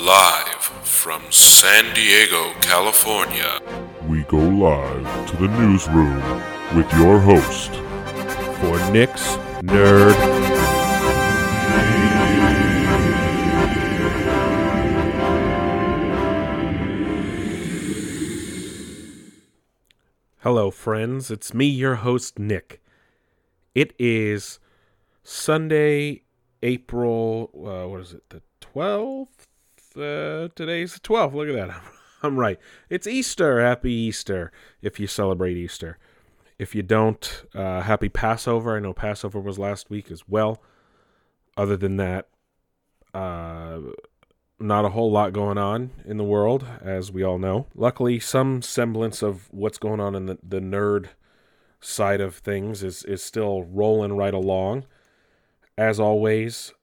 Live from San Diego, California. We go live to the newsroom with your host, for Nick's Nerd. Hello, friends. It's me, your host, Nick. It is Sunday, April, uh, what is it, the 12th? Uh, today's the 12th. Look at that. I'm right. It's Easter. Happy Easter if you celebrate Easter. If you don't, uh, happy Passover. I know Passover was last week as well. Other than that, uh, not a whole lot going on in the world, as we all know. Luckily, some semblance of what's going on in the, the nerd side of things is, is still rolling right along. As always,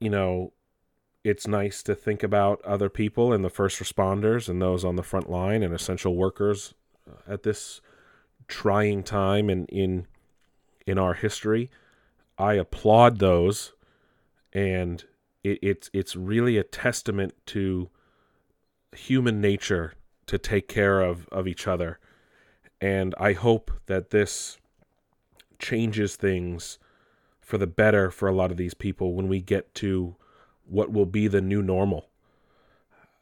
you know, it's nice to think about other people and the first responders and those on the front line and essential workers uh, at this trying time in in in our history. I applaud those, and it, it's it's really a testament to human nature to take care of of each other, and I hope that this changes things for the better for a lot of these people when we get to what will be the new normal.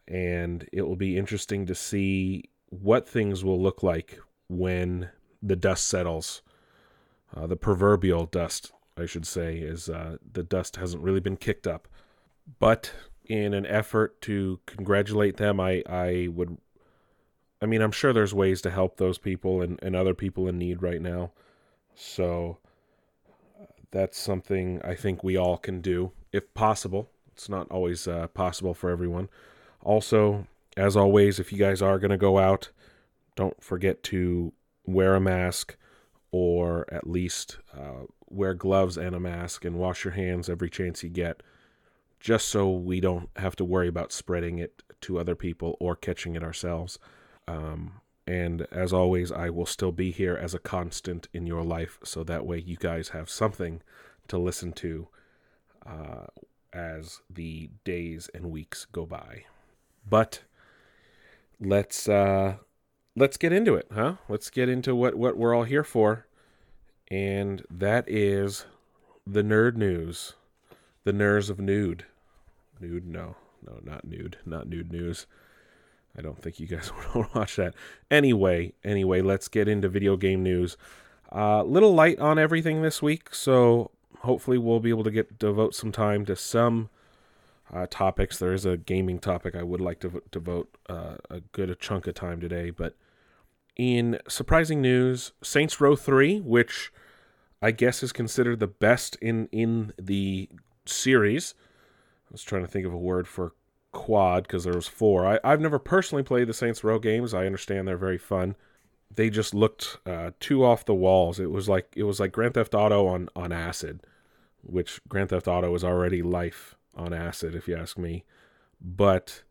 And it will be interesting to see what things will look like when the dust settles. Uh, the proverbial dust, I should say, is uh, the dust hasn't really been kicked up. But in an effort to congratulate them, I, I would, I mean, I'm sure there's ways to help those people and, and other people in need right now. So uh, that's something I think we all can do, if possible. It's not always uh, possible for everyone. Also, as always, if you guys are going to go out, don't forget to wear a mask or at least uh, wear gloves and a mask and wash your hands every chance you get, just so we don't have to worry about spreading it to other people or catching it ourselves. Um, and as always, I will still be here as a constant in your life, so that way you guys have something to listen to uh, as the days and weeks go by. But let's uh let's get into it, huh? Let's get into what what we're all here for. And that is the nerd news. The nerves of nude. Nude no. No, not nude. Not nude news. I don't think you guys want to watch that. Anyway, anyway, let's get into video game news. A uh, little light on everything this week, so hopefully we'll be able to get devote some time to some uh, topics. There is a gaming topic I would like to devote uh, a good chunk of time today. But in surprising news, Saints Row 3, which I guess is considered the best in, in the series. I was trying to think of a word for quad because there was four. I, I've never personally played the Saints Row games. I understand they're very fun. They just looked uh, too off the walls. It was like it was like Grand Theft Auto on on acid, which Grand Theft Auto is already life on acid, if you ask me. But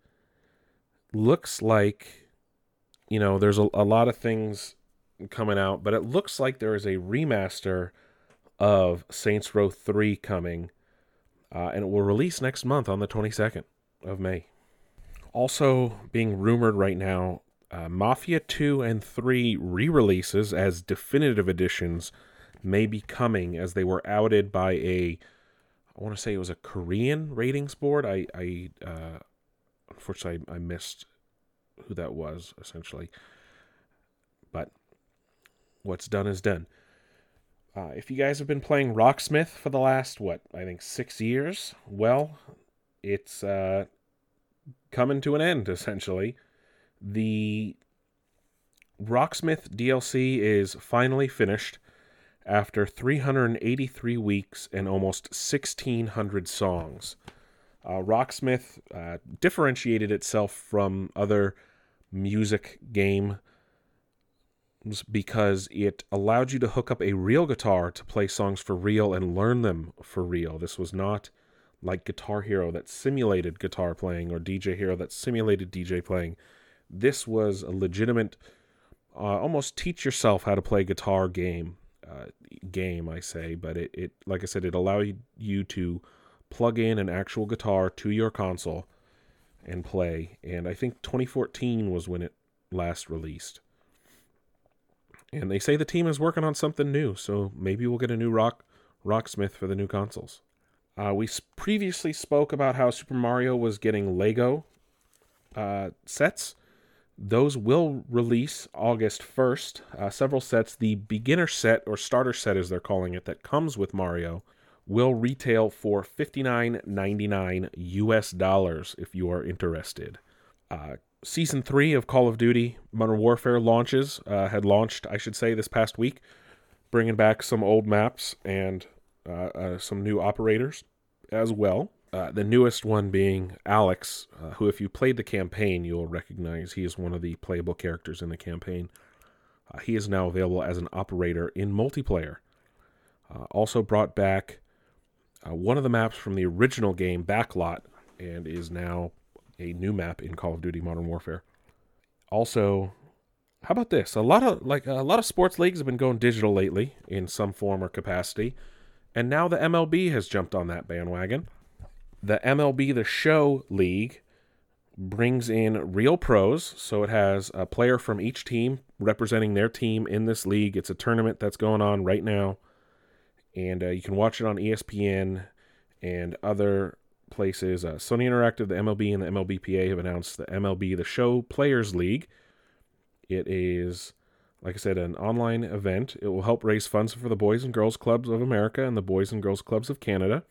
looks like, you know, there's a, a lot of things coming out, but it looks like there is a remaster of Saints Row 3 coming, uh, and it will release next month on the 22nd of May. Also, being rumored right now, uh, Mafia 2 and 3 re releases as definitive editions may be coming as they were outed by a I want to say it was a Korean ratings board. I, I uh, unfortunately I missed who that was essentially, but what's done is done. Uh, if you guys have been playing Rocksmith for the last what I think six years, well, it's uh, coming to an end essentially. The Rocksmith DLC is finally finished after 383 weeks and almost 1,600 songs. Uh, Rocksmith uh, differentiated itself from other music games because it allowed you to hook up a real guitar to play songs for real and learn them for real. This was not like Guitar Hero that simulated guitar playing or DJ Hero that simulated DJ playing. This was a legitimate, uh, almost teach yourself how to play guitar game uh, game, I say, but it, it like I said, it allowed you to plug in an actual guitar to your console and play. And I think 2014 was when it last released. And they say the team is working on something new, so maybe we'll get a new Rock Rocksmith for the new consoles. Uh, we previously spoke about how Super Mario was getting Lego uh, sets. Those will release August 1st. Uh, several sets. The beginner set, or starter set as they're calling it, that comes with Mario, will retail for $59.99 US dollars if you are interested. Uh, season 3 of Call of Duty Modern Warfare launches, uh, had launched, I should say, this past week, bringing back some old maps and uh, uh, some new operators as well. Uh, the newest one being Alex, uh, who, if you played the campaign, you'll recognize he is one of the playable characters in the campaign. Uh, he is now available as an operator in multiplayer. Uh, also brought back uh, one of the maps from the original game, Backlot, and is now a new map in Call of Duty Modern Warfare. Also, how about this? A lot of like a lot of sports leagues have been going digital lately in some form or capacity, and now the MLB has jumped on that bandwagon the MLB The Show League brings in real pros. So it has a player from each team representing their team in this league. It's a tournament that's going on right now. And uh, you can watch it on ESPN and other places. Uh, Sony Interactive, the MLB, and the MLBPA have announced the MLB The Show Players League. It is, like I said, an online event. It will help raise funds for the Boys and Girls Clubs of America and the Boys and Girls Clubs of Canada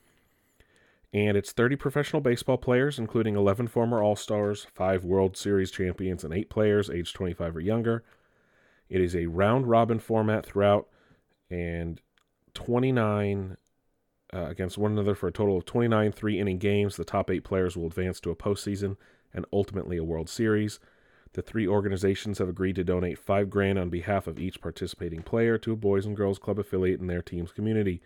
and it's 30 professional baseball players, including 11 former All Stars, 5 World Series champions, and 8 players aged 25 or younger. It is a round robin format throughout, and 29 uh, against one another for a total of 29 three inning games. The top 8 players will advance to a postseason and ultimately a World Series. The three organizations have agreed to donate 5 grand on behalf of each participating player to a Boys and Girls Club affiliate in their team's community.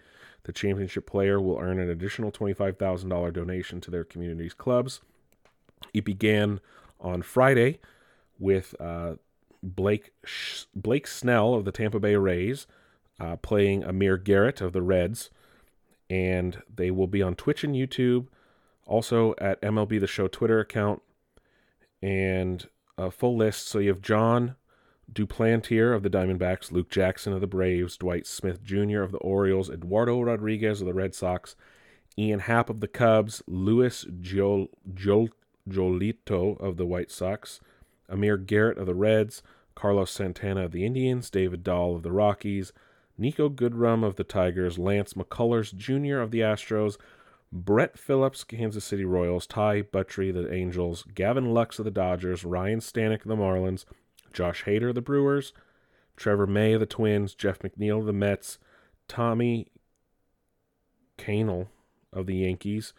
The championship player will earn an additional $25,000 donation to their community's clubs. It began on Friday with uh, Blake Sh- Blake Snell of the Tampa Bay Rays uh, playing Amir Garrett of the Reds, and they will be on Twitch and YouTube, also at MLB The Show Twitter account, and a full list. So you have Jon Duplantier of the Diamondbacks, Luke Jackson of the Braves, Dwight Smith Jr. of the Orioles, Eduardo Rodriguez of the Red Sox, Ian Happ of the Cubs, Luis Jol- Jol- Jolito of the White Sox, Amir Garrett of the Reds, Carlos Santana of the Indians, David Dahl of the Rockies, Niko Goodrum of the Tigers, Lance McCullers Jr. of the Astros, Brett Phillips, Kansas City Royals, Ty Buttrey, the Angels, Gavin Lux of the Dodgers, Ryan Stanek of the Marlins, Josh Hader of the Brewers, Trevor May of the Twins, Jeff McNeil of the Mets, Tommy Kahnle of the Yankees,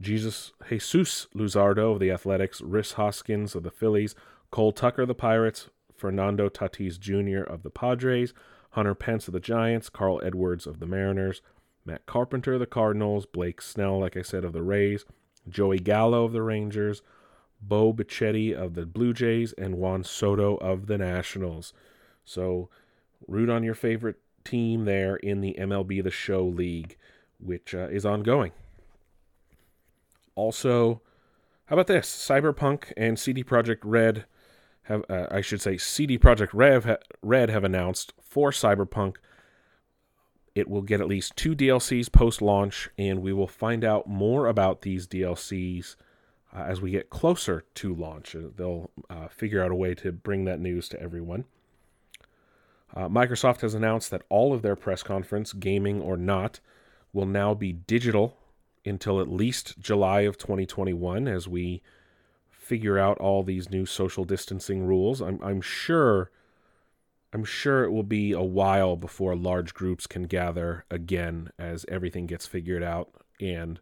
Jesus Jesus Luzardo of the Athletics, Rhys Hoskins of the Phillies, Cole Tucker of the Pirates, Fernando Tatis Jr. of the Padres, Hunter Pence of the Giants, Carl Edwards of the Mariners, Matt Carpenter of the Cardinals, Blake Snell, like I said, of the Rays, Joey Gallo of the Rangers, Bo Bichette of the Blue Jays, and Juan Soto of the Nationals. So root on your favorite team there in the MLB The Show League, which uh, is ongoing. Also, how about this? Cyberpunk and CD Projekt Red have, uh, I should say, CD Projekt Red, ha- Red have announced for Cyberpunk it will get at least two DLCs post launch, and we will find out more about these DLCs uh, as we get closer to launch. Uh, they'll uh, figure out a way to bring that news to everyone. Uh, Microsoft has announced that all of their press conference, gaming or not, will now be digital until at least July of 2021 as we figure out all these new social distancing rules. I'm, I'm sure. I'm sure it will be a while before large groups can gather again as everything gets figured out. And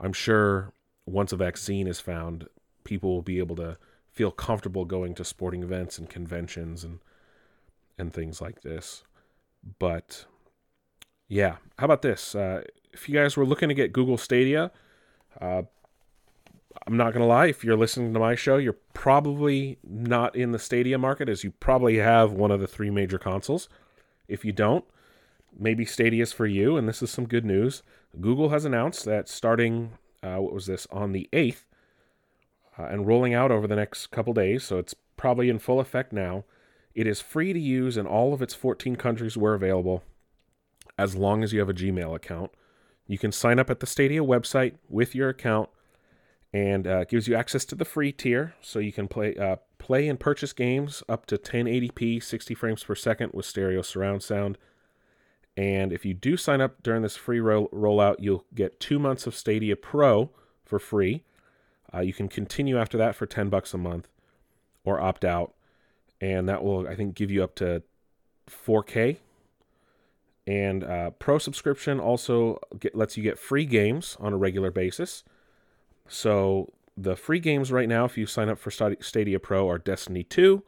I'm sure once a vaccine is found, people will be able to feel comfortable going to sporting events and conventions and and things like this. But yeah, how about this? Uh, if you guys were looking to get Google Stadia, uh, I'm not gonna lie. If you're listening to my show, you're probably not in the Stadia market, as you probably have one of the three major consoles. If you don't, maybe Stadia is for you. And this is some good news. Google has announced that starting uh, what was this on the 8th uh, and rolling out over the next couple days, so it's probably in full effect now. It is free to use in all of its 14 countries where available, as long as you have a Gmail account. You can sign up at the Stadia website with your account, and uh, gives you access to the free tier, so you can play uh, play and purchase games up to 1080p, 60 frames per second with stereo surround sound. And if you do sign up during this free roll- rollout, you'll get two months of Stadia Pro for free. Uh, you can continue after that for 10 bucks a month or opt out. And that will, I think, give you up to 4K. And uh, Pro subscription also get, lets you get free games on a regular basis. So the free games right now, if you sign up for Stadia Pro, are Destiny 2,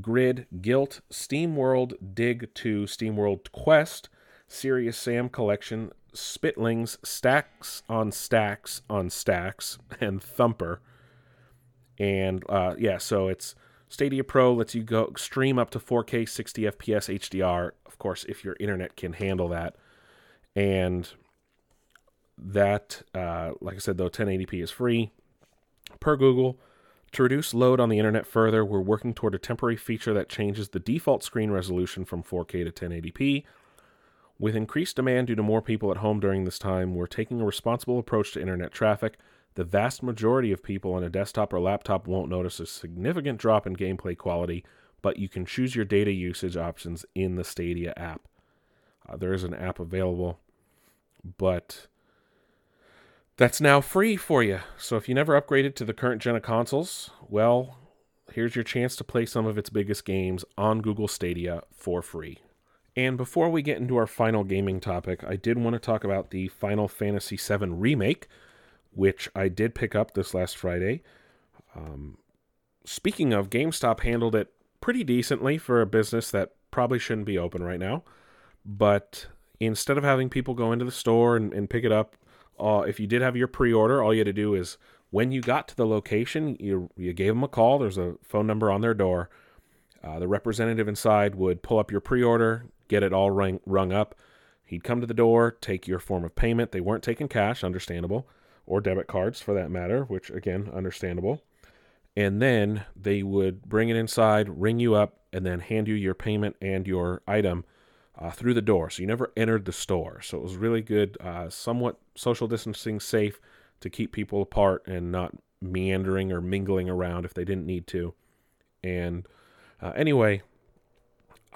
Grid, Gylt, Steam World, Dig 2, Steam World Quest, Serious Sam Collection, Spitlings, Stacks on Stacks on Stacks, and Thumper. And uh, yeah, so it's Stadia Pro lets you go stream up to 4K 60 FPS HDR, of course, if your internet can handle that. And that, uh, like I said, though, 1080p is free. Per Google, to reduce load on the internet further, we're working toward a temporary feature that changes the default screen resolution from 4K to 1080p. With increased demand due to more people at home during this time, we're taking a responsible approach to internet traffic. The vast majority of people on a desktop or laptop won't notice a significant drop in gameplay quality, but you can choose your data usage options in the Stadia app. Uh, there is an app available, but that's now free for you. So if you never upgraded to the current gen of consoles, well, here's your chance to play some of its biggest games on Google Stadia for free. And before we get into our final gaming topic, I did want to talk about the Final Fantasy VII Remake, which I did pick up this last Friday. Um, speaking of, GameStop handled it pretty decently for a business that probably shouldn't be open right now. But instead of having people go into the store and, and pick it up, uh, if you did have your pre order, all you had to do is when you got to the location, you, you gave them a call. There's a phone number on their door. Uh, the representative inside would pull up your pre order, get it all rung, rung up. He'd come to the door, take your form of payment. They weren't taking cash, understandable, or debit cards for that matter, which again, understandable. And then they would bring it inside, ring you up, and then hand you your payment and your item uh, through the door. So you never entered the store. So it was really good, uh, somewhat social distancing safe to keep people apart and not meandering or mingling around if they didn't need to. And uh, anyway,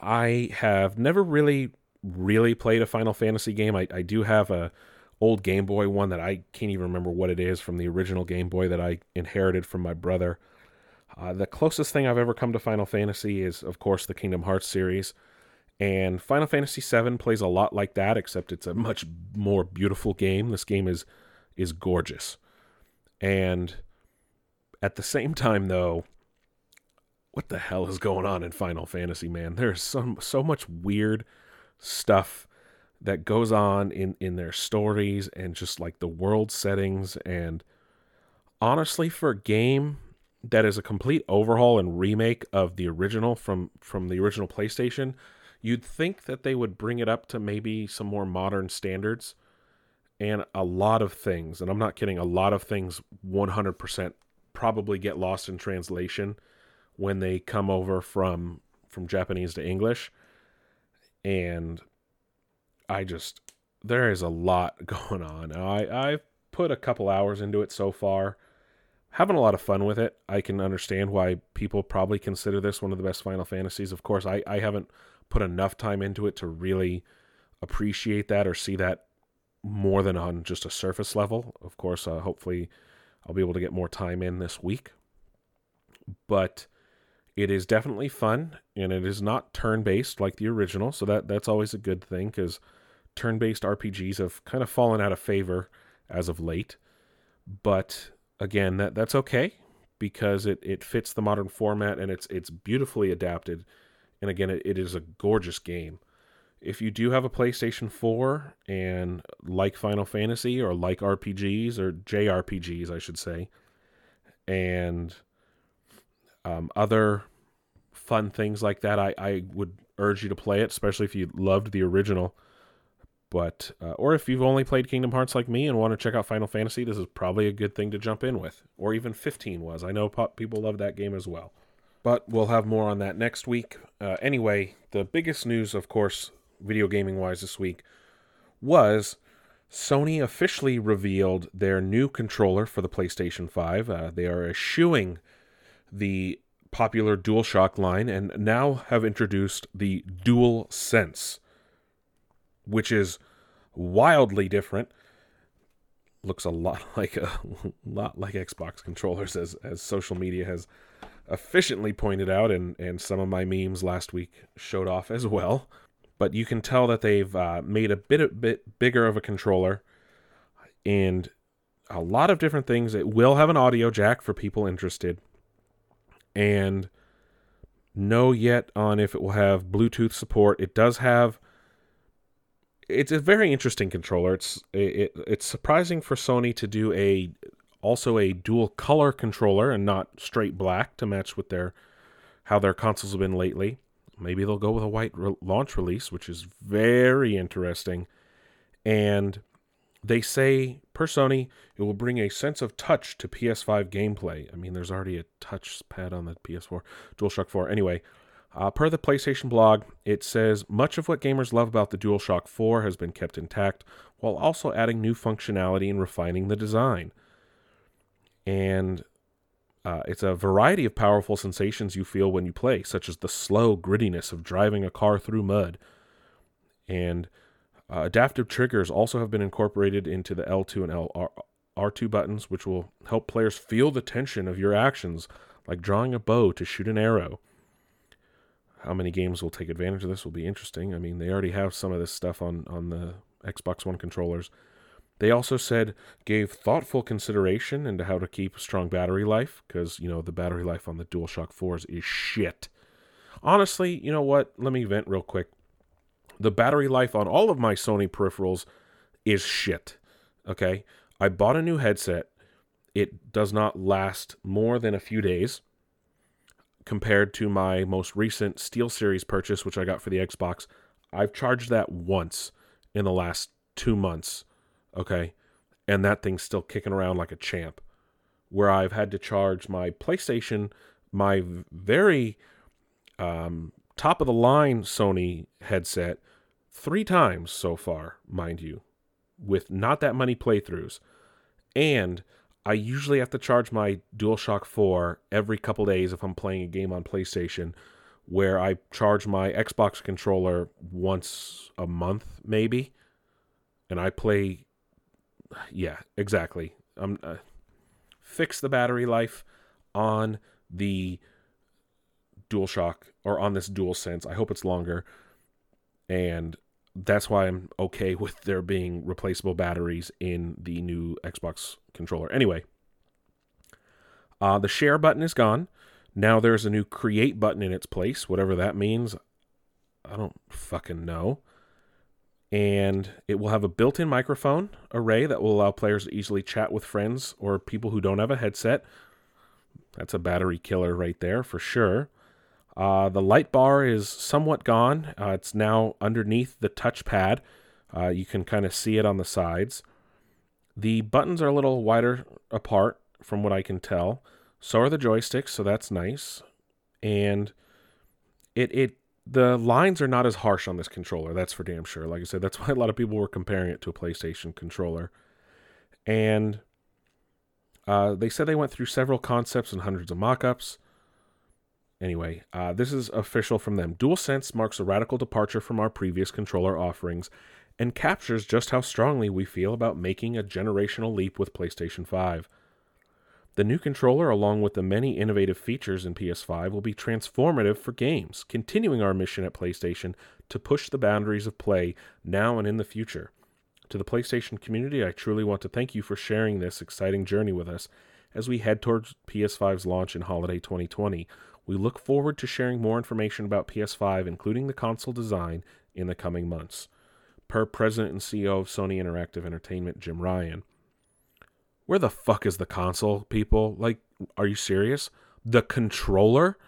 I have never really, really played a Final Fantasy game. I, I do have a old Game Boy one that I can't even remember what it is from the original Game Boy that I inherited from my brother. Uh, the closest thing I've ever come to Final Fantasy is, of course, the Kingdom Hearts series. And Final Fantasy VII plays a lot like that, except it's a much more beautiful game. This game is is gorgeous. And at the same time, though, what the hell is going on in Final Fantasy, man? There's so so much weird stuff that goes on in in their stories and just like the world settings and honestly for a game that is a complete overhaul and remake of the original from from the original PlayStation, you'd think that they would bring it up to maybe some more modern standards. And a lot of things, and I'm not kidding, a lot of things 100% probably get lost in translation when they come over from from Japanese to English. And I just there is a lot going on. I I've put a couple hours into it so far. Having a lot of fun with it. I can understand why people probably consider this one of the best Final Fantasies. Of course, I, I haven't put enough time into it to really appreciate that or see that more than on just a surface level. Of course, uh, hopefully I'll be able to get more time in this week. But it is definitely fun, and it is not turn-based like the original, so that that's always a good thing because turn-based RPGs have kind of fallen out of favor as of late. But again, that that's okay because it, it fits the modern format and it's it's beautifully adapted. And again, it, it is a gorgeous game. If you do have a PlayStation 4 and like Final Fantasy or like RPGs or JRPGs, I should say, and um, other fun things like that, I, I would urge you to play it, especially if you loved the original. But uh, or if you've only played Kingdom Hearts like me and want to check out Final Fantasy, this is probably a good thing to jump in with. Or even 15 was. I know people love that game as well. But we'll have more on that next week. Uh, anyway, the biggest news, of course, video gaming wise this week, was Sony officially revealed their new controller for the PlayStation 5. Uh, they are eschewing the popular DualShock line and now have introduced the Dual Sense, which is wildly different. Looks a lot like a lot like Xbox controllers, as as social media has efficiently pointed out, and and some of my memes last week showed off as well. But you can tell that they've uh, made a bit a bit bigger of a controller, and a lot of different things. It will have an audio jack for people interested and no yet on if it will have Bluetooth support. It does have. It's a very interesting controller. It's it, it's surprising for Sony to do a also a dual color controller and not straight black to match with their how their consoles have been lately. Maybe they'll go with a white re- launch release, which is very interesting. And they say, per Sony, it will bring a sense of touch to PS5 gameplay. I mean, there's already a touch pad on the PS4, DualShock 4. Anyway, uh, per the PlayStation blog, it says much of what gamers love about the DualShock 4 has been kept intact, while also adding new functionality and refining the design. And uh, it's a variety of powerful sensations you feel when you play, such as the slow grittiness of driving a car through mud. And uh, adaptive triggers also have been incorporated into the L2 and L R2 buttons, which will help players feel the tension of your actions, like drawing a bow to shoot an arrow. How many games will take advantage of this will be interesting. I mean, they already have some of this stuff on, on the Xbox One controllers. They also said gave thoughtful consideration into how to keep strong battery life because you know the battery life on the DualShock 4s is shit. Honestly, you know what? Let me vent real quick the battery life on all of my Sony peripherals is shit. Okay. I bought a new headset. It does not last more than a few days compared to my most recent Steel Series purchase, which I got for the Xbox. I've charged that once in the last two months. Okay. And that thing's still kicking around like a champ. Where I've had to charge my PlayStation, my very um, top of the line Sony headset three times so far, mind you, with not that many playthroughs. And I usually have to charge my DualShock 4 every couple days if I'm playing a game on PlayStation, where I charge my Xbox controller once a month, maybe. And I play. Yeah, exactly. I'm. Uh, fix the battery life on the DualShock or on this DualSense. I hope it's longer. And that's why I'm okay with there being replaceable batteries in the new Xbox controller. Anyway, uh, the share button is gone. Now there's a new create button in its place, whatever that means. I don't fucking know. And it will have a built in microphone array that will allow players to easily chat with friends or people who don't have a headset. That's a battery killer right there for sure. Uh, the light bar is somewhat gone. Uh, it's now underneath the touchpad. Uh, you can kind of see it on the sides. The buttons are a little wider apart from what I can tell. So are the joysticks, so that's nice. And it it the lines are not as harsh on this controller. That's for damn sure. Like I said, that's why a lot of people were comparing it to a PlayStation controller. And uh, they said they went through several concepts and hundreds of mock-ups. Anyway, uh, this is official from them. DualSense marks a radical departure from our previous controller offerings and captures just how strongly we feel about making a generational leap with PlayStation 5. The new controller, along with the many innovative features in PS5, will be transformative for games, continuing our mission at PlayStation to push the boundaries of play now and in the future. To the PlayStation community, I truly want to thank you for sharing this exciting journey with us as we head towards PS5's launch in holiday 2020 we look forward to sharing more information about PS5, including the console design, in the coming months. Per President and CEO of Sony Interactive Entertainment, Jim Ryan. Where the fuck is the console, people? Like, are you serious? The controller?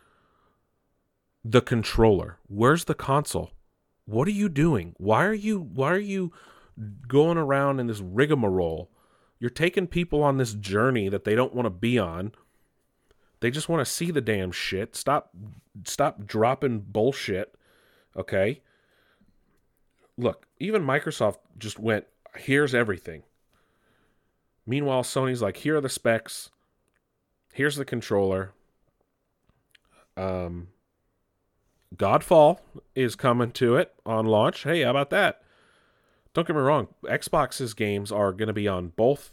The controller. Where's the console? What are you doing? Why are you why are you going around in this rigmarole. You're taking people on this journey that they don't want to be on. They just want to see the damn shit. Stop stop dropping bullshit. Okay? Look, even Microsoft just went, here's everything. Meanwhile, Sony's like, here are the specs. Here's the controller. Um, Godfall is coming to it on launch. Hey, how about that? Don't get me wrong, Xbox's games are going to be on both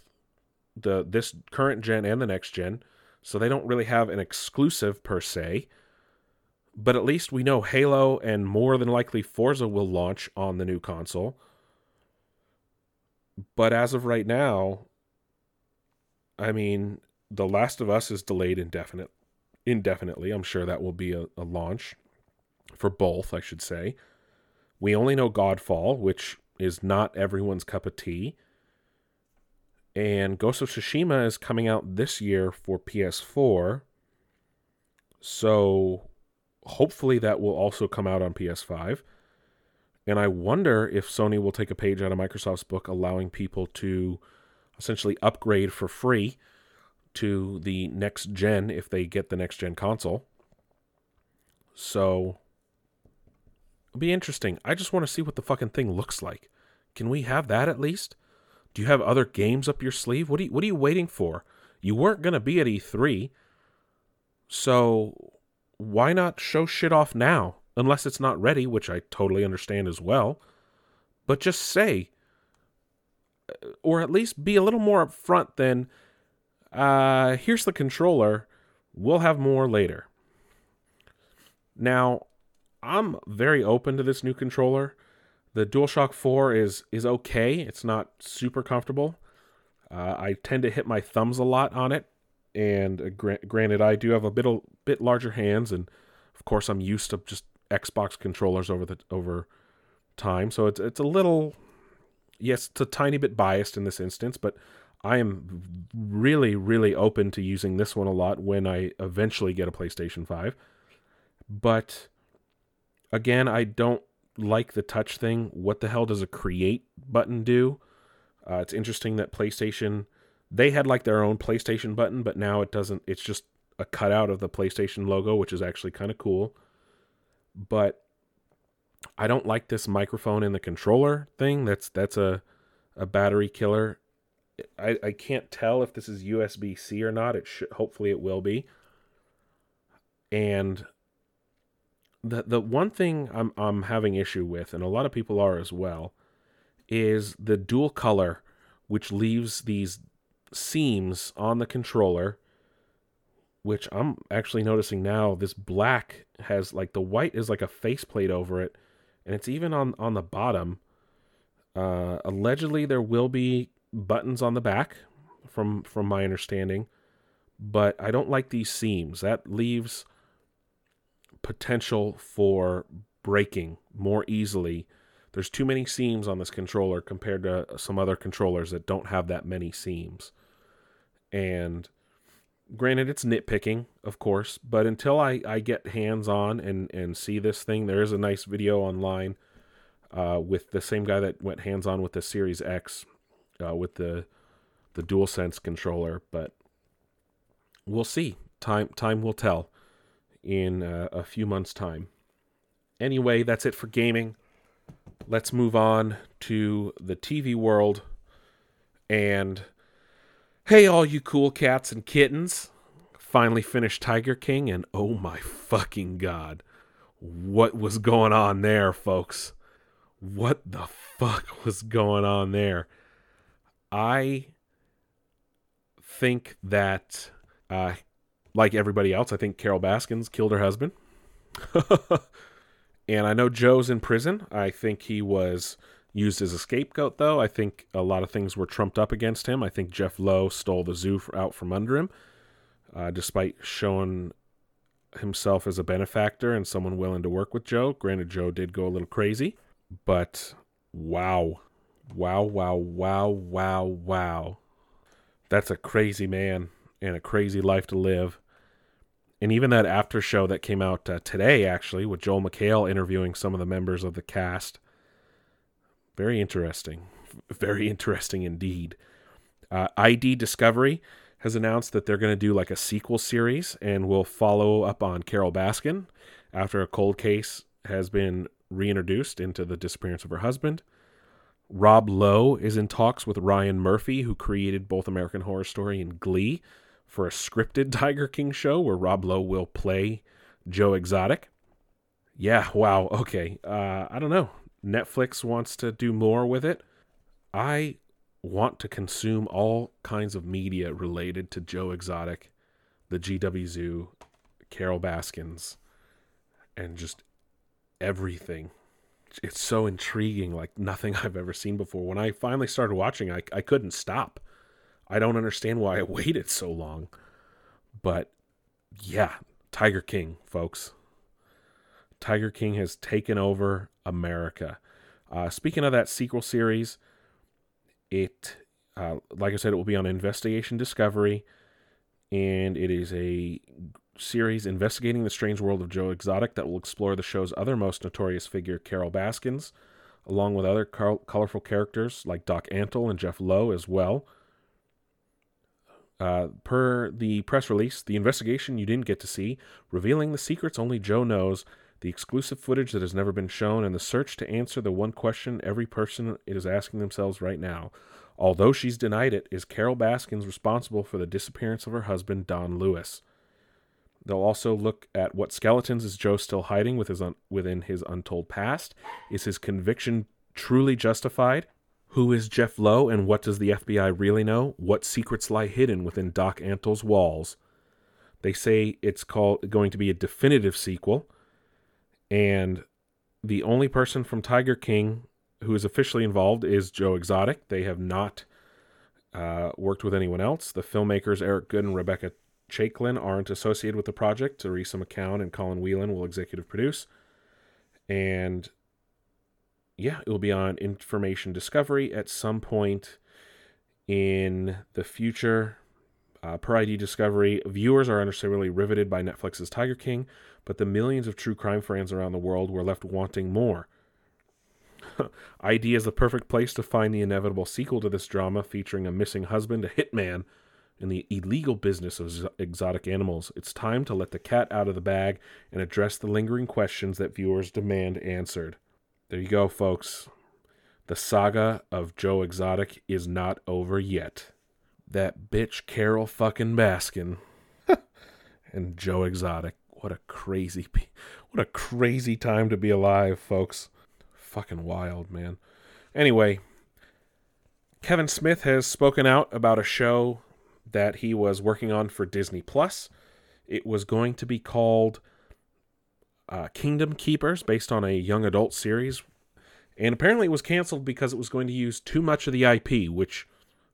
the this current gen and the next gen, so they don't really have an exclusive per se. But at least we know Halo and more than likely Forza will launch on the new console. But as of right now, I mean, The Last of Us is delayed indefinite indefinitely. I'm sure that will be a, a launch for both, I should say. We only know Godfall, which is not everyone's cup of tea. And Ghost of Tsushima is coming out this year for PS4. So hopefully that will also come out on PS5. And I wonder if Sony will take a page out of Microsoft's book, allowing people to essentially upgrade for free to the next gen if they get the next gen console. So it'll be interesting. I just want to see what the fucking thing looks like. Can we have that at least? Do you have other games up your sleeve? What are you, what are you waiting for? You weren't going to be at E3. So why not show shit off now? Unless it's not ready, which I totally understand as well. But just say, or at least be a little more upfront than, uh, here's the controller. We'll have more later. Now, I'm very open to this new controller. The DualShock 4 is is okay. It's not super comfortable. Uh, I tend to hit my thumbs a lot on it, and uh, gra- granted, I do have a bit a bit larger hands, and of course, I'm used to just Xbox controllers over the over time, so it's it's a little yes, it's a tiny bit biased in this instance, but I am really really open to using this one a lot when I eventually get a PlayStation 5. But again, I don't like the touch thing. What the hell does a create button do? Uh, it's interesting that PlayStation they had like their own PlayStation button, but now it doesn't. It's just a cutout of the PlayStation logo, which is actually kind of cool. But I don't like this microphone in the controller thing. That's that's a a battery killer. I, I can't tell if this is USB C or not. It should hopefully it will be. And the the one thing I'm I'm having issue with, and a lot of people are as well, is the dual color, which leaves these seams on the controller. Which I'm actually noticing now. This black has like the white is like a faceplate over it, and it's even on on the bottom. Uh, allegedly, there will be buttons on the back, from from my understanding, but I don't like these seams. That leaves potential for breaking more easily. There's too many seams on this controller compared to some other controllers that don't have that many seams. And granted, it's nitpicking, of course, but until I, I get hands on and, and see this thing, there is a nice video online uh, with the same guy that went hands on with the Series X uh, with the the DualSense controller, but we'll see. Time time will tell in uh, a few months' time. Anyway, that's it for gaming. Let's move on to the TV world. And hey, all you cool cats and kittens. Finally finished Tiger King, and oh my fucking god. What was going on there, folks? What the fuck was going on there? I think that uh, like everybody else, I think Carol Baskins killed her husband. and I know Joe's in prison. I think he was used as a scapegoat, though. I think a lot of things were trumped up against him. I think Jeff Lowe stole the zoo out from under him, uh, despite showing himself as a benefactor and someone willing to work with Joe. Granted, Joe did go a little crazy, but wow. Wow, wow, wow, wow, wow. That's a crazy man and a crazy life to live. And even that after show that came out uh, today, actually, with Joel McHale interviewing some of the members of the cast. Very interesting. very interesting indeed. Uh, ID Discovery has announced that they're going to do like a sequel series and will follow up on Carol Baskin after a cold case has been reintroduced into the disappearance of her husband. Rob Lowe is in talks with Ryan Murphy, who created both American Horror Story and Glee, for a scripted Tiger King show where Rob Lowe will play Joe Exotic. Yeah, wow, okay. Uh, I don't know. Netflix wants to do more with it. I want to consume all kinds of media related to Joe Exotic, the GW Zoo, Carol Baskins, and just everything. It's so intriguing, like nothing I've ever seen before. When I finally started watching, I, I couldn't stop. I don't understand why I waited so long. But yeah, Tiger King, folks. Tiger King has taken over America. Uh, speaking of that sequel series, it, uh, like I said, it will be on Investigation Discovery, and it is a series investigating the strange world of Joe Exotic that will explore the show's other most notorious figure, Carol Baskins, along with other col- colorful characters like Doc Antle and Jeff Lowe as well. Uh, per the press release, the investigation you didn't get to see, revealing the secrets only Joe knows, the exclusive footage that has never been shown, and the search to answer the one question every person is asking themselves right now. Although she's denied it, is Carol Baskins responsible for the disappearance of her husband, Don Lewis? They'll also look at what skeletons is Joe still hiding with his un- within his untold past. Is his conviction truly justified? Who is Jeff Lowe and what does the FBI really know? What secrets lie hidden within Doc Antle's walls? They say it's called going to be a definitive sequel, and the only person from Tiger King who is officially involved is Joe Exotic. They have not uh, worked with anyone else. The filmmakers Eric Goode and Rebecca Chaiklin aren't associated with the project. Teresa McCown and Colin Whelan will executive produce. And yeah, it will be on Information Discovery at some point in the future. Uh, per ID Discovery, viewers are understandably riveted by Netflix's Tiger King, but the millions of true crime fans around the world were left wanting more. ID is the perfect place to find the inevitable sequel to this drama featuring a missing husband, a hitman, and the illegal business of exotic animals. It's time to let the cat out of the bag and address the lingering questions that viewers demand answered. There you go, folks. The saga of Joe Exotic is not over yet. That bitch Carol fucking Baskin and Joe Exotic. What a crazy, what a crazy time to be alive, folks. Fucking wild, man. Anyway, Kevin Smith has spoken out about a show that he was working on for Disney Plus. It was going to be called uh, Kingdom Keepers, based on a young adult series. And apparently it was canceled because it was going to use too much of the IP, which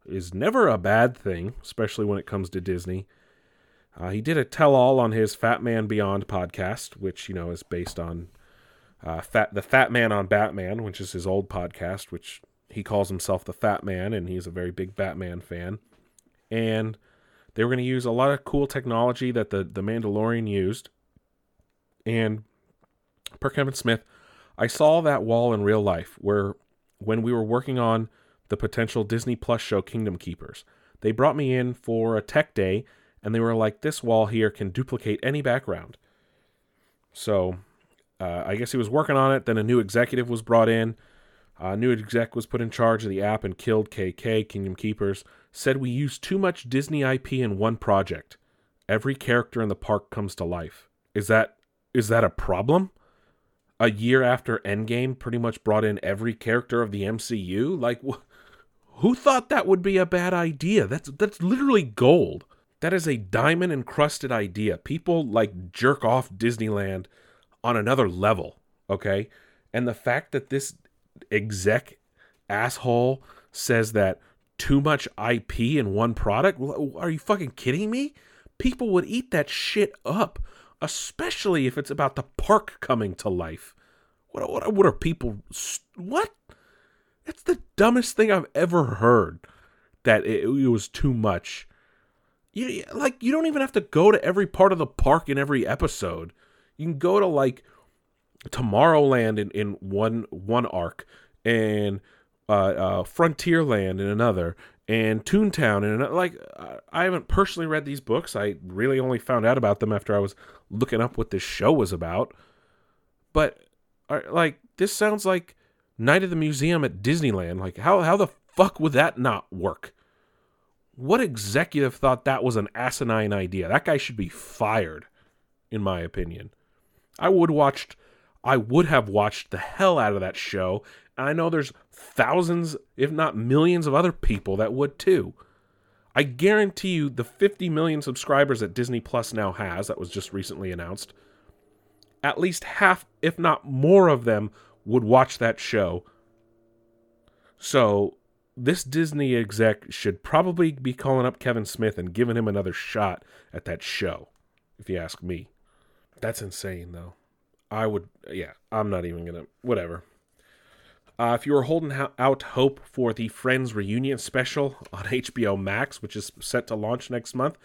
is never a bad thing, especially when it comes to Disney. Uh, he did a tell all on his Fat Man Beyond podcast, which, you know, is based on uh, Fat, the Fat Man on Batman, which is his old podcast, which he calls himself the Fat Man, and he's a very big Batman fan. And they were going to use a lot of cool technology that the, the Mandalorian used. And per Kevin Smith, I saw that wall in real life where when we were working on the potential Disney Plus show Kingdom Keepers, they brought me in for a tech day and they were like, this wall here can duplicate any background. So uh, I guess he was working on it. Then a new executive was brought in. A new exec was put in charge of the app and killed KK, Kingdom Keepers. Said we use too much Disney IP in one project. Every character in the park comes to life. Is that is that a problem? A year after Endgame pretty much brought in every character of the MCU? Like wh- who thought that would be a bad idea? That's that's literally gold. That is a diamond encrusted idea. People like jerk off Disneyland on another level, okay? And the fact that this exec asshole says that too much IP in one product, are you fucking kidding me? People would eat that shit up, especially if it's about the park coming to life. What what what are people what? That's the dumbest thing I've ever heard. That it, it was too much. You like you don't even have to go to every part of the park in every episode. You can go to like Tomorrowland in, in one one arc and uh, uh, Frontierland in another, and Toontown and. Like, I haven't personally read these books. I really only found out about them after I was looking up what this show was about. But, like, this sounds like Night of the Museum at Disneyland. Like, how, how the fuck would that not work? What executive thought that was an asinine idea? That guy should be fired, in my opinion. I would watched I would have watched the hell out of that show. And I know there's thousands, if not millions, of other people that would too. I guarantee you the 50 million subscribers that Disney Plus now has, that was just recently announced, at least half, if not more of them, would watch that show. So this Disney exec should probably be calling up Kevin Smith and giving him another shot at that show, if you ask me. That's insane, though. I would, yeah, I'm not even gonna, whatever. Uh, if you were holding ho- out hope for the Friends reunion special on HBO Max, which is set to launch next month,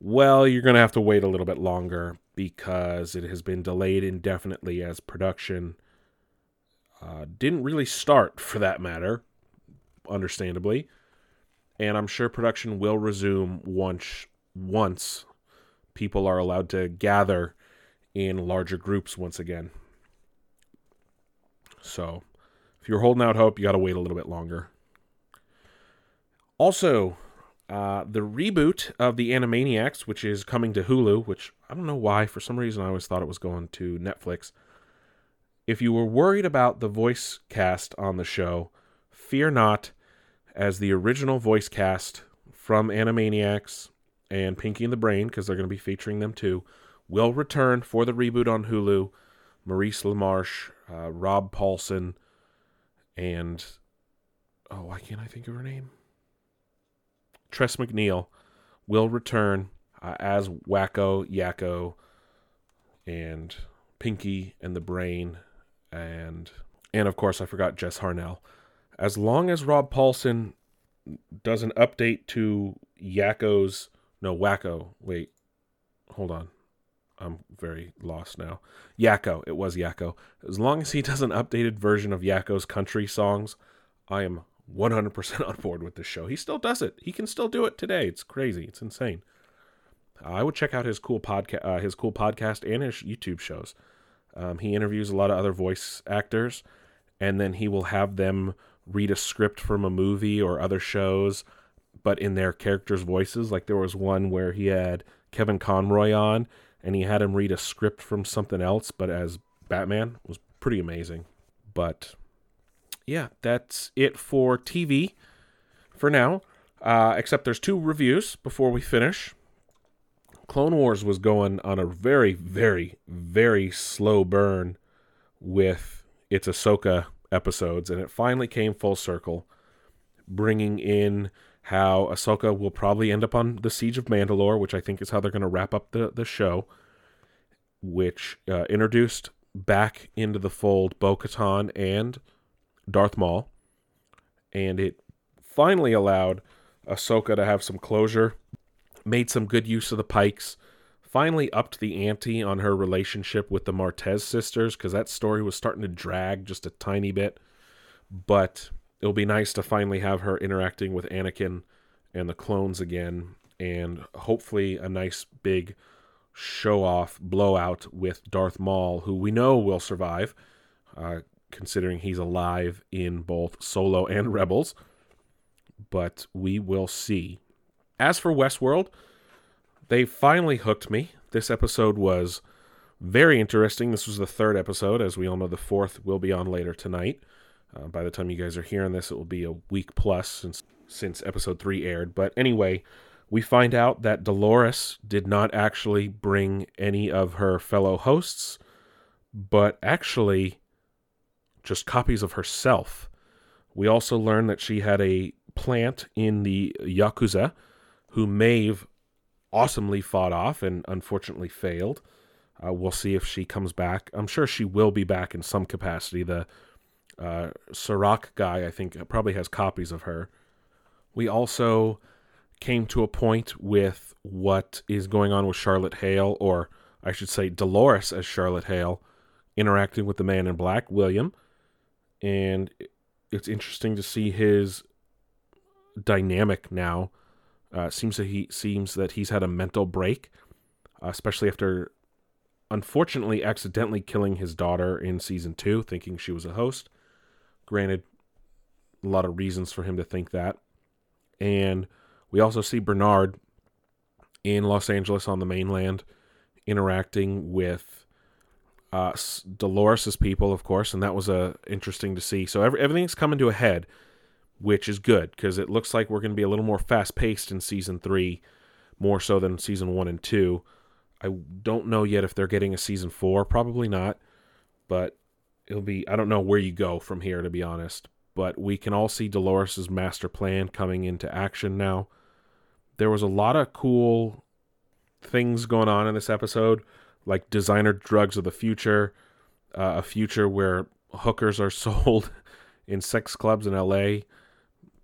well, you're going to have to wait a little bit longer because it has been delayed indefinitely as production uh, didn't really start, for that matter, understandably. And I'm sure production will resume once once people are allowed to gather in larger groups once again. So, if you're holding out hope, you got to wait a little bit longer. Also, uh, the reboot of the Animaniacs, which is coming to Hulu, which I don't know why, for some reason I always thought it was going to Netflix. If you were worried about the voice cast on the show, fear not, as the original voice cast from Animaniacs and Pinky and the Brain, because they're going to be featuring them too, will return for the reboot on Hulu. Maurice LaMarche, uh, Rob Paulsen, and oh, why can't I think of her name? Tress MacNeille will return uh, as Wakko, Yakko, and Pinky and the Brain, and and of course I forgot Jess Harnell. As long as Rob Paulsen does an update to Yakko's no Wakko. Wait, hold on. I'm very lost now. Yakko, it was Yakko. As long as he does an updated version of Yakko's country songs, I am 100% on board with this show. He still does it. He can still do it today. It's crazy. It's insane. I would check out his cool podcast, uh, his cool podcast, and his YouTube shows. Um, he interviews a lot of other voice actors, and then he will have them read a script from a movie or other shows, but in their characters' voices. Like there was one where he had Kevin Conroy on, and he had him read a script from something else, but as Batman was pretty amazing. But yeah, that's it for TV for now. Uh, except there's two reviews before we finish. Clone Wars was going on a very, very, very slow burn with its Ahsoka episodes, and it finally came full circle, bringing in how Ahsoka will probably end up on the Siege of Mandalore, which I think is how they're going to wrap up the, the show, which uh, introduced back into the fold Bo Katan and Darth Maul. And it finally allowed Ahsoka to have some closure, made some good use of the Pykes, finally upped the ante on her relationship with the Martez sisters, because that story was starting to drag just a tiny bit. But it'll be nice to finally have her interacting with Anakin and the clones again, and hopefully a nice big show off blowout with Darth Maul, who we know will survive, uh, considering he's alive in both Solo and Rebels. But we will see. As for Westworld, they finally hooked me. This episode was very interesting. This was the third episode. As we all know, the fourth will be on later tonight. Uh, by the time you guys are hearing this, it will be a week plus since since episode three aired. But anyway, we find out that Dolores did not actually bring any of her fellow hosts, but actually just copies of herself. We also learn that she had a plant in the Yakuza who Maeve awesomely fought off and unfortunately failed. Uh, we'll see if she comes back. I'm sure she will be back in some capacity. The uh, guy, I think, probably has copies of her. We also came to a point with what is going on with Charlotte Hale, or I should say Dolores as Charlotte Hale, interacting with the man in black, William. And it's interesting to see his dynamic now. Uh, seems that he seems that he's had a mental break, especially after unfortunately accidentally killing his daughter in season two, thinking she was a host. Granted, a lot of reasons for him to think that. And we also see Bernard in Los Angeles on the mainland interacting with uh, Dolores' people, of course, and that was uh, interesting to see. So every, everything's coming to a head, which is good because it looks like we're going to be a little more fast paced in season three, more so than season one and two. I don't know yet if they're getting a season four, probably not, but it'll be. I don't know where you go from here, to be honest. But we can all see Dolores's master plan coming into action now. There was a lot of cool things going on in this episode, like designer drugs of the future, uh, a future where hookers are sold in sex clubs in LA.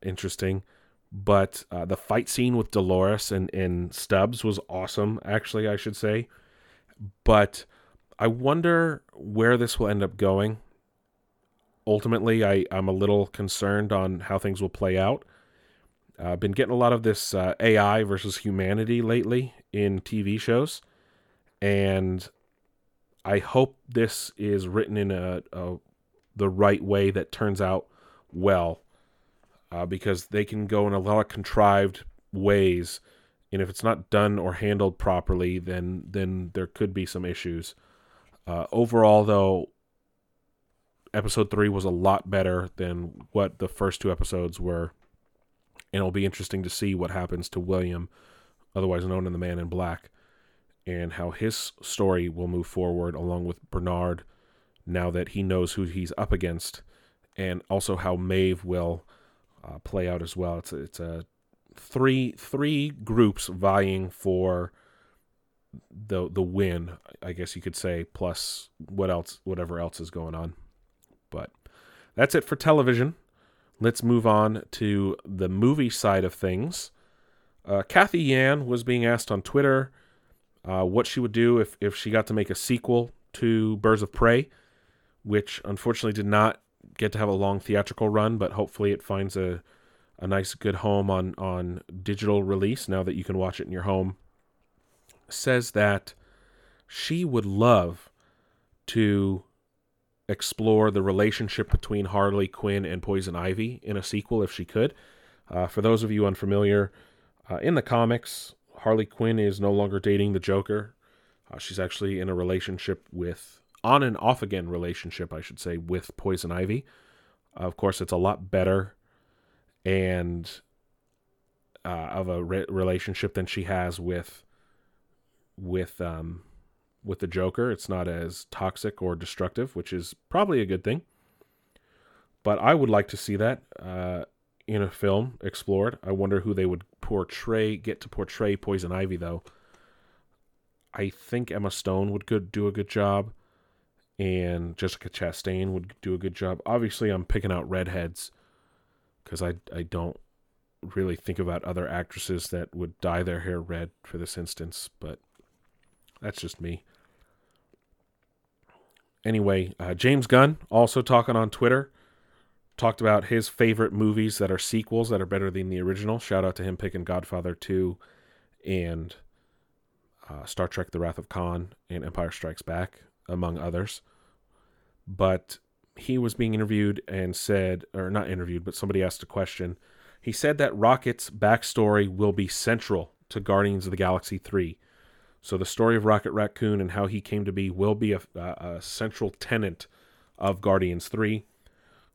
Interesting. But uh, the fight scene with Dolores and, and Stubbs was awesome, actually, I should say. But I wonder where this will end up going. Ultimately, I, I'm a little concerned on how things will play out. I've uh, been getting a lot of this uh, AI versus humanity lately in TV shows, and I hope this is written in a, a the right way that turns out well, uh, because they can go in a lot of contrived ways, and if it's not done or handled properly, then then there could be some issues. Uh, overall, though, episode three was a lot better than what the first two episodes were and it'll be interesting to see what happens to William, otherwise known as the Man in Black, and how his story will move forward along with Bernard now that he knows who he's up against, and also how Maeve will uh, play out as well. It's a, it's a three three groups vying for the the win, I guess you could say, plus what else whatever else is going on. But that's it for television let's move on to the movie side of things. Uh, Cathy Yan was being asked on Twitter uh, what she would do if, if she got to make a sequel to Birds of Prey, which unfortunately did not get to have a long theatrical run, but hopefully it finds a, a nice, good home on, on digital release now that you can watch it in your home. Says that she would love to explore the relationship between Harley Quinn and Poison Ivy in a sequel if she could. Uh, for those of you unfamiliar, uh, in the comics, Harley Quinn is no longer dating the Joker. Uh, she's actually in a relationship with, on and off again relationship, I should say, with Poison Ivy. of course, it's a lot better and uh, of a re- relationship than she has with with um, with the Joker. It's not as toxic or destructive, which is probably a good thing. But I would like to see that uh, in a film explored. I wonder who they would portray, get to portray Poison Ivy, though. I think Emma Stone would good, do a good job, and Jessica Chastain would do a good job. Obviously, I'm picking out redheads because I I don't really think about other actresses that would dye their hair red for this instance, but that's just me. Anyway, uh, James Gunn also talking on Twitter talked about his favorite movies that are sequels that are better than the original. Shout out to him picking Godfather 2 and uh, Star Trek The Wrath of Khan and Empire Strikes Back, among others. But he was being interviewed and said, or not interviewed, but somebody asked a question. He said that Rocket's backstory will be central to Guardians of the Galaxy 3 so the story of Rocket Raccoon and how he came to be will be a, a central tenet of Guardians 3.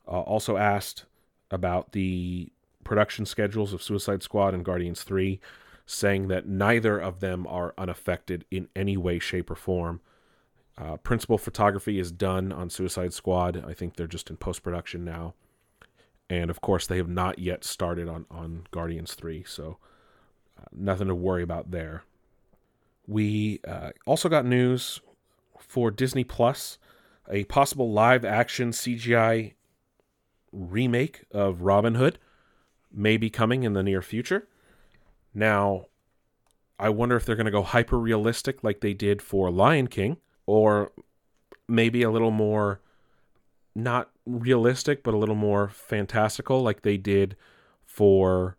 Uh, also asked about the production schedules of Suicide Squad and Guardians 3, saying that neither of them are unaffected in any way, shape, or form. Uh, principal photography is done on Suicide Squad. I think they're just in post production now. And of course, they have not yet started on, on Guardians 3, so uh, nothing to worry about there. We uh, also got news for Disney Plus a possible live action CGI remake of Robin Hood may be coming in the near future. Now, I wonder if they're going to go hyper realistic like they did for Lion King, or maybe a little more not realistic, but a little more fantastical, like they did for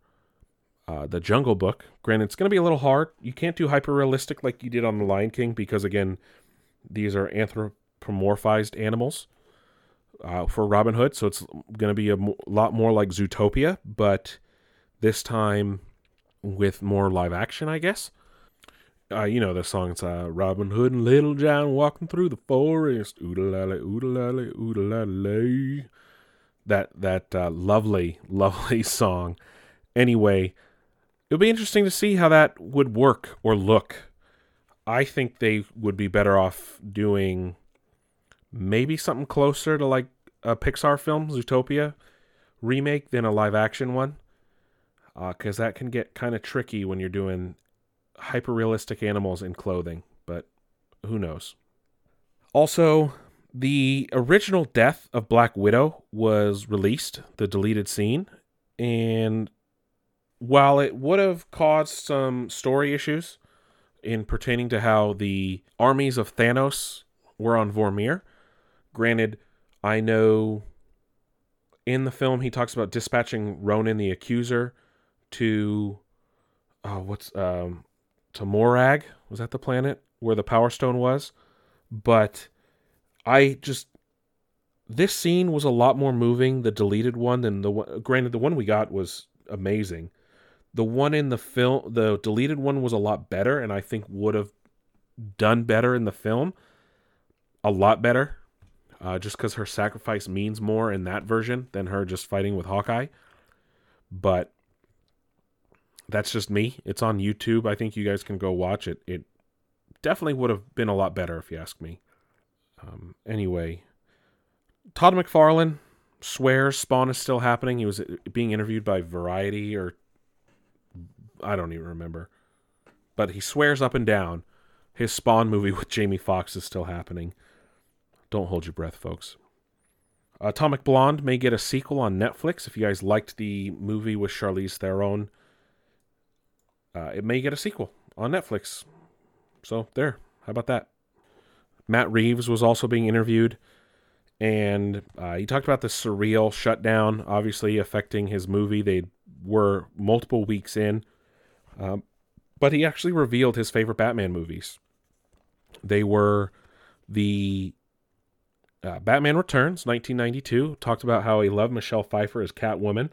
uh, the Jungle Book. Granted, it's going to be a little hard. You can't do hyper realistic like you did on The Lion King because, again, these are anthropomorphized animals uh, for Robin Hood. So it's going to be a lot more like Zootopia, but this time with more live action, I guess. Uh, you know the song's uh, Robin Hood and Little John walking through the forest. Oodalally, oodalally, oodalally. That that uh, lovely, lovely song. Anyway, it'll be interesting to see how that would work or look. I think they would be better off doing maybe something closer to like a Pixar film, Zootopia remake, than a live action one. Uh, because that can get kind of tricky when you're doing hyper realistic animals in clothing, but who knows? Also, the original death of Black Widow was released, the deleted scene, and while it would have caused some story issues in pertaining to how the armies of Thanos were on Vormir, granted, I know in the film he talks about dispatching Ronan the Accuser to oh, what's um to Morag. Was that the planet where the Power Stone was? But I just this scene was a lot more moving, the deleted one, than the one. Granted, the one we got was amazing. The one in the film, the deleted one, was a lot better, and I think would have done better in the film. A lot better, uh, just because her sacrifice means more in that version than her just fighting with Hawkeye. But that's just me. It's on YouTube. I think you guys can go watch it. It definitely would have been a lot better if you ask me. Um, anyway, Todd McFarlane swears Spawn is still happening. He was being interviewed by Variety or I don't even remember. But he swears up and down his Spawn movie with Jamie Foxx is still happening. Don't hold your breath, folks. Atomic Blonde may get a sequel on Netflix. If you guys liked the movie with Charlize Theron, uh, it may get a sequel on Netflix. So there, how about that? Matt Reeves was also being interviewed, and uh, he talked about the surreal shutdown, obviously affecting his movie. They were multiple weeks in, um, but he actually revealed his favorite Batman movies. They were the uh, Batman Returns, 1992. Talked about how he loved Michelle Pfeiffer as Catwoman,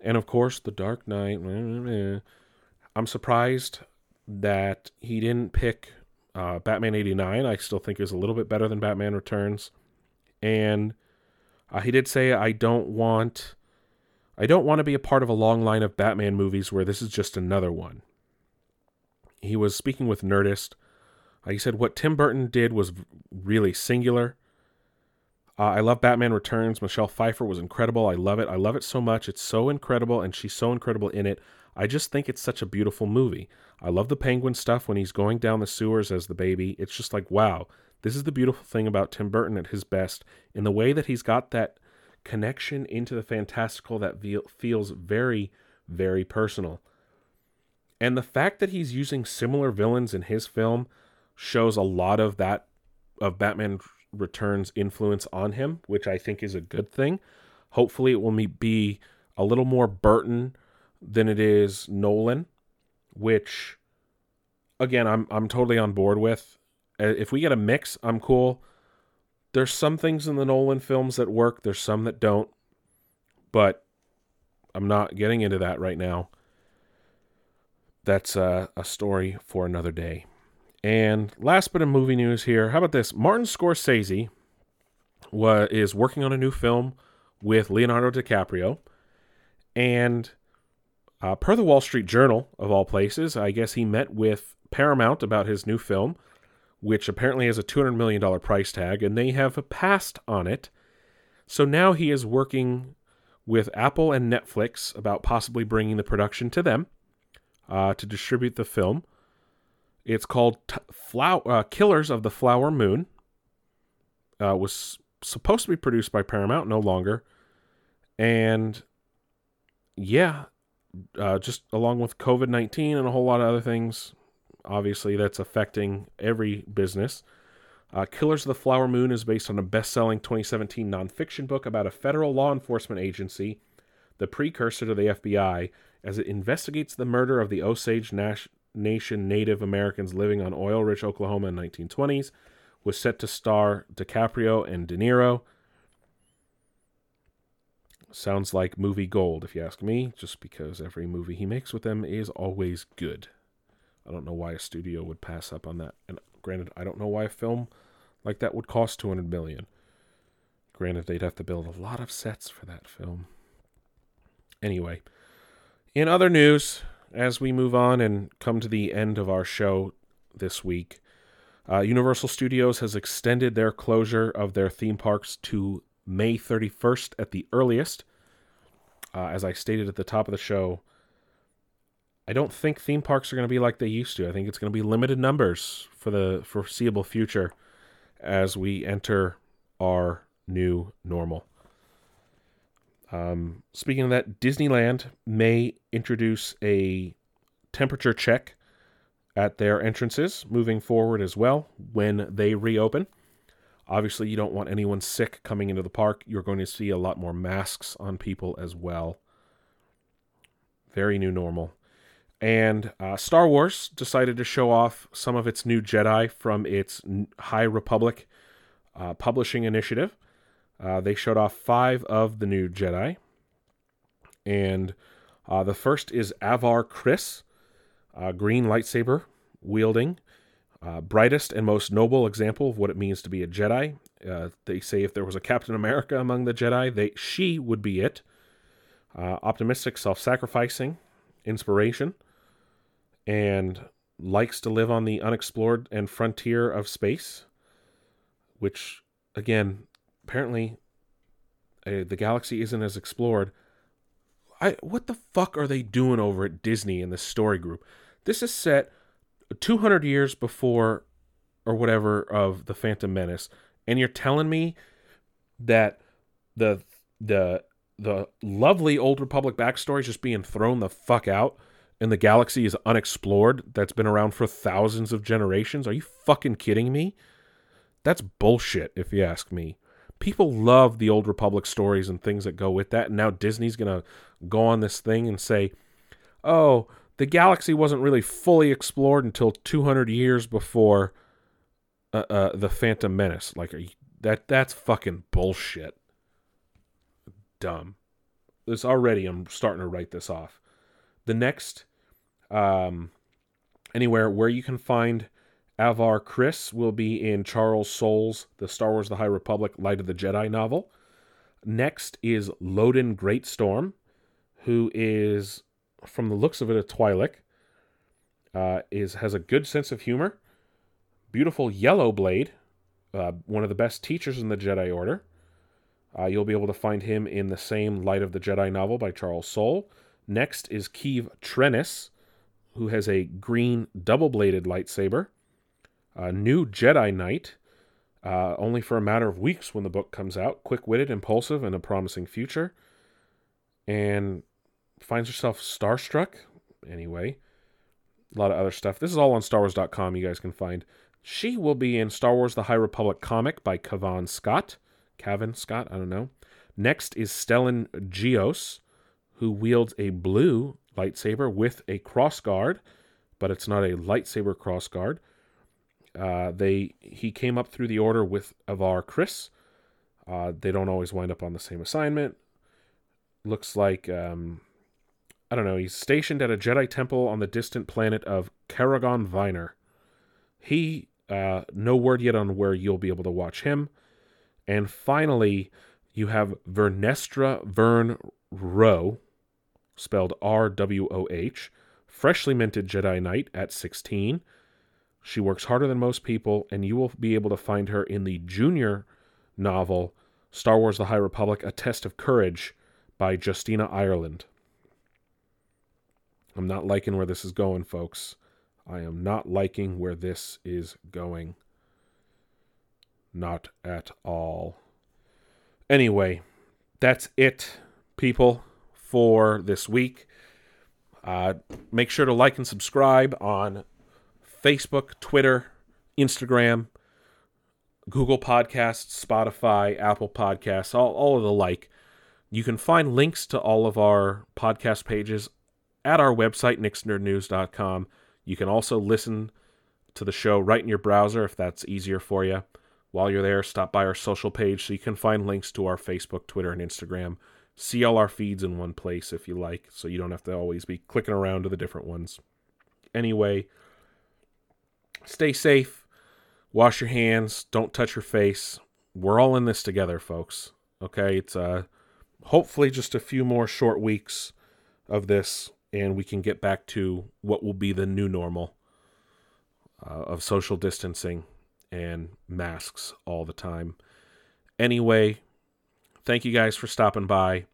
and of course, The Dark Knight. I'm surprised that he didn't pick uh, Batman 89. I still think is a little bit better than Batman Returns. And uh, he did say, I don't want. I don't want to be a part of a long line of Batman movies where this is just another one. He was speaking with Nerdist. He said what Tim Burton did was really singular. Uh, I love Batman Returns. Michelle Pfeiffer was incredible. I love it. I love it so much. It's so incredible, and she's so incredible in it. I just think it's such a beautiful movie. I love the penguin stuff when he's going down the sewers as the baby. It's just like, wow, this is the beautiful thing about Tim Burton at his best in the way that he's got that connection into the fantastical that feels very, very personal. And the fact that he's using similar villains in his film shows a lot of that, of Batman Returns influence on him, which I think is a good thing. Hopefully, it will be a little more Burton than it is Nolan, which again I'm I'm totally on board with. Uh, if we get a mix, I'm cool. There's some things in the Nolan films that work, there's some that don't. But I'm not getting into that right now. That's a story for another day. And last bit of movie news here. How about this? Martin Scorsese wa- is working on a new film with Leonardo DiCaprio. And uh, per the Wall Street Journal, of all places, I guess he met with Paramount about his new film, which apparently has a $200 million price tag, and they have passed on it. So now he is working with Apple and Netflix about possibly bringing the production to them uh, to distribute the film. It's called T- uh, Killers of the Flower Moon. Uh, was supposed to be produced by Paramount, no longer. And yeah, uh, just along with COVID 19 and a whole lot of other things, obviously, that's affecting every business. Uh, Killers of the Flower Moon is based on a best selling 2017 nonfiction book about a federal law enforcement agency, the precursor to the FBI, as it investigates the murder of the Osage Nash- Nation Native Americans living on oil rich Oklahoma in 1920s. Was set to star DiCaprio and De Niro. Sounds like movie gold, if you ask me, just because every movie he makes with them is always good. I don't know why a studio would pass up on that. And granted, I don't know why a film like that would cost 200 million. Granted, they'd have to build a lot of sets for that film. Anyway, in other news, as we move on and come to the end of our show this week, uh, Universal Studios has extended their closure of their theme parks to May 31st at the earliest. Uh, as I stated at the top of the show, I don't think theme parks are going to be like they used to. I think it's going to be limited numbers for the foreseeable future as we enter our new normal. Um, speaking of that, Disneyland may introduce a temperature check at their entrances moving forward as well when they reopen. Obviously, you don't want anyone sick coming into the park. You're going to see a lot more masks on people as well. Very new normal. And uh, Star Wars decided to show off some of its new Jedi from its High Republic uh, publishing initiative. Uh, they showed off five of the new Jedi. And uh, the first is Avar Kriss, green lightsaber wielding. Uh, brightest and most noble example of what it means to be a Jedi. Uh, they say if there was a Captain America among the Jedi, they she would be it. Uh, optimistic, self-sacrificing, inspiration, and likes to live on the unexplored and frontier of space. Which, again, apparently, uh, the galaxy isn't as explored. I what the fuck are they doing over at Disney in this story group? This is set 200 years before or whatever of the Phantom Menace, and you're telling me that the the the lovely old Republic backstory is just being thrown the fuck out, and the galaxy is unexplored that's been around for thousands of generations. Are you fucking kidding me? That's bullshit, if you ask me. People love the old Republic stories and things that go with that, and now Disney's gonna go on this thing and say, "Oh, the galaxy wasn't really fully explored until 200 years before uh, uh, the Phantom Menace. Like you, that that's fucking bullshit. Dumb. This already I'm starting to write this off. The next um anywhere where you can find Avar Kriss will be in Charles Soule's The Star Wars The High Republic Light of the Jedi novel. Next is Loden Greatstorm, who is from the looks of it, a Twi'lek. Uh, is has a good sense of humor. Beautiful yellow blade, uh, one of the best teachers in the Jedi Order. Uh, you'll be able to find him in the same Light of the Jedi novel by Charles Soule. Next is Keeve Trennis, who has a green double-bladed lightsaber. A new Jedi Knight, uh, only for a matter of weeks when the book comes out. Quick-witted, impulsive, and a promising future. And finds herself starstruck. Anyway, a lot of other stuff. This is all on StarWars.com. You guys can find. She will be in Star Wars: The High Republic comic by Cavan Scott. Cavan Scott, I don't know. Next is Stellan Gios, who wields a blue lightsaber with a crossguard, but it's not a lightsaber crossguard. Uh, they he came up through the order with Avar Kriss. Uh, they don't always wind up on the same assignment. Looks like um, I don't know, he's stationed at a Jedi temple on the distant planet of Karagon Viner. He, uh, no word yet on where you'll be able to watch him. And finally, you have Vernestra Vern Rowe, spelled R W O H, freshly minted Jedi Knight at 16. She works harder than most people, and you will be able to find her in the junior novel Star Wars The High Republic A Test of Courage by Justina Ireland. I'm not liking where this is going, folks. I am not liking where this is going. Not at all. Anyway, that's it, people, for this week. Uh, make sure to like and subscribe on Facebook, Twitter, Instagram. Google Podcasts, Spotify, Apple Podcasts, all, all of the like. You can find links to all of our podcast pages at our website, nixnerdnews.com. You can also listen to the show right in your browser if that's easier for you. While you're there, stop by our social page so you can find links to our Facebook, Twitter, and Instagram. See all our feeds in one place if you like, so you don't have to always be clicking around to the different ones. Anyway, stay safe, wash your hands, don't touch your face. We're all in this together, folks. Okay, it's uh hopefully just a few more short weeks of this and we can get back to what will be the new normal uh, of social distancing and masks all the time. Anyway, thank you guys for stopping by.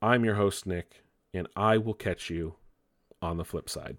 I'm your host, Nick, and I will catch you on the flip side.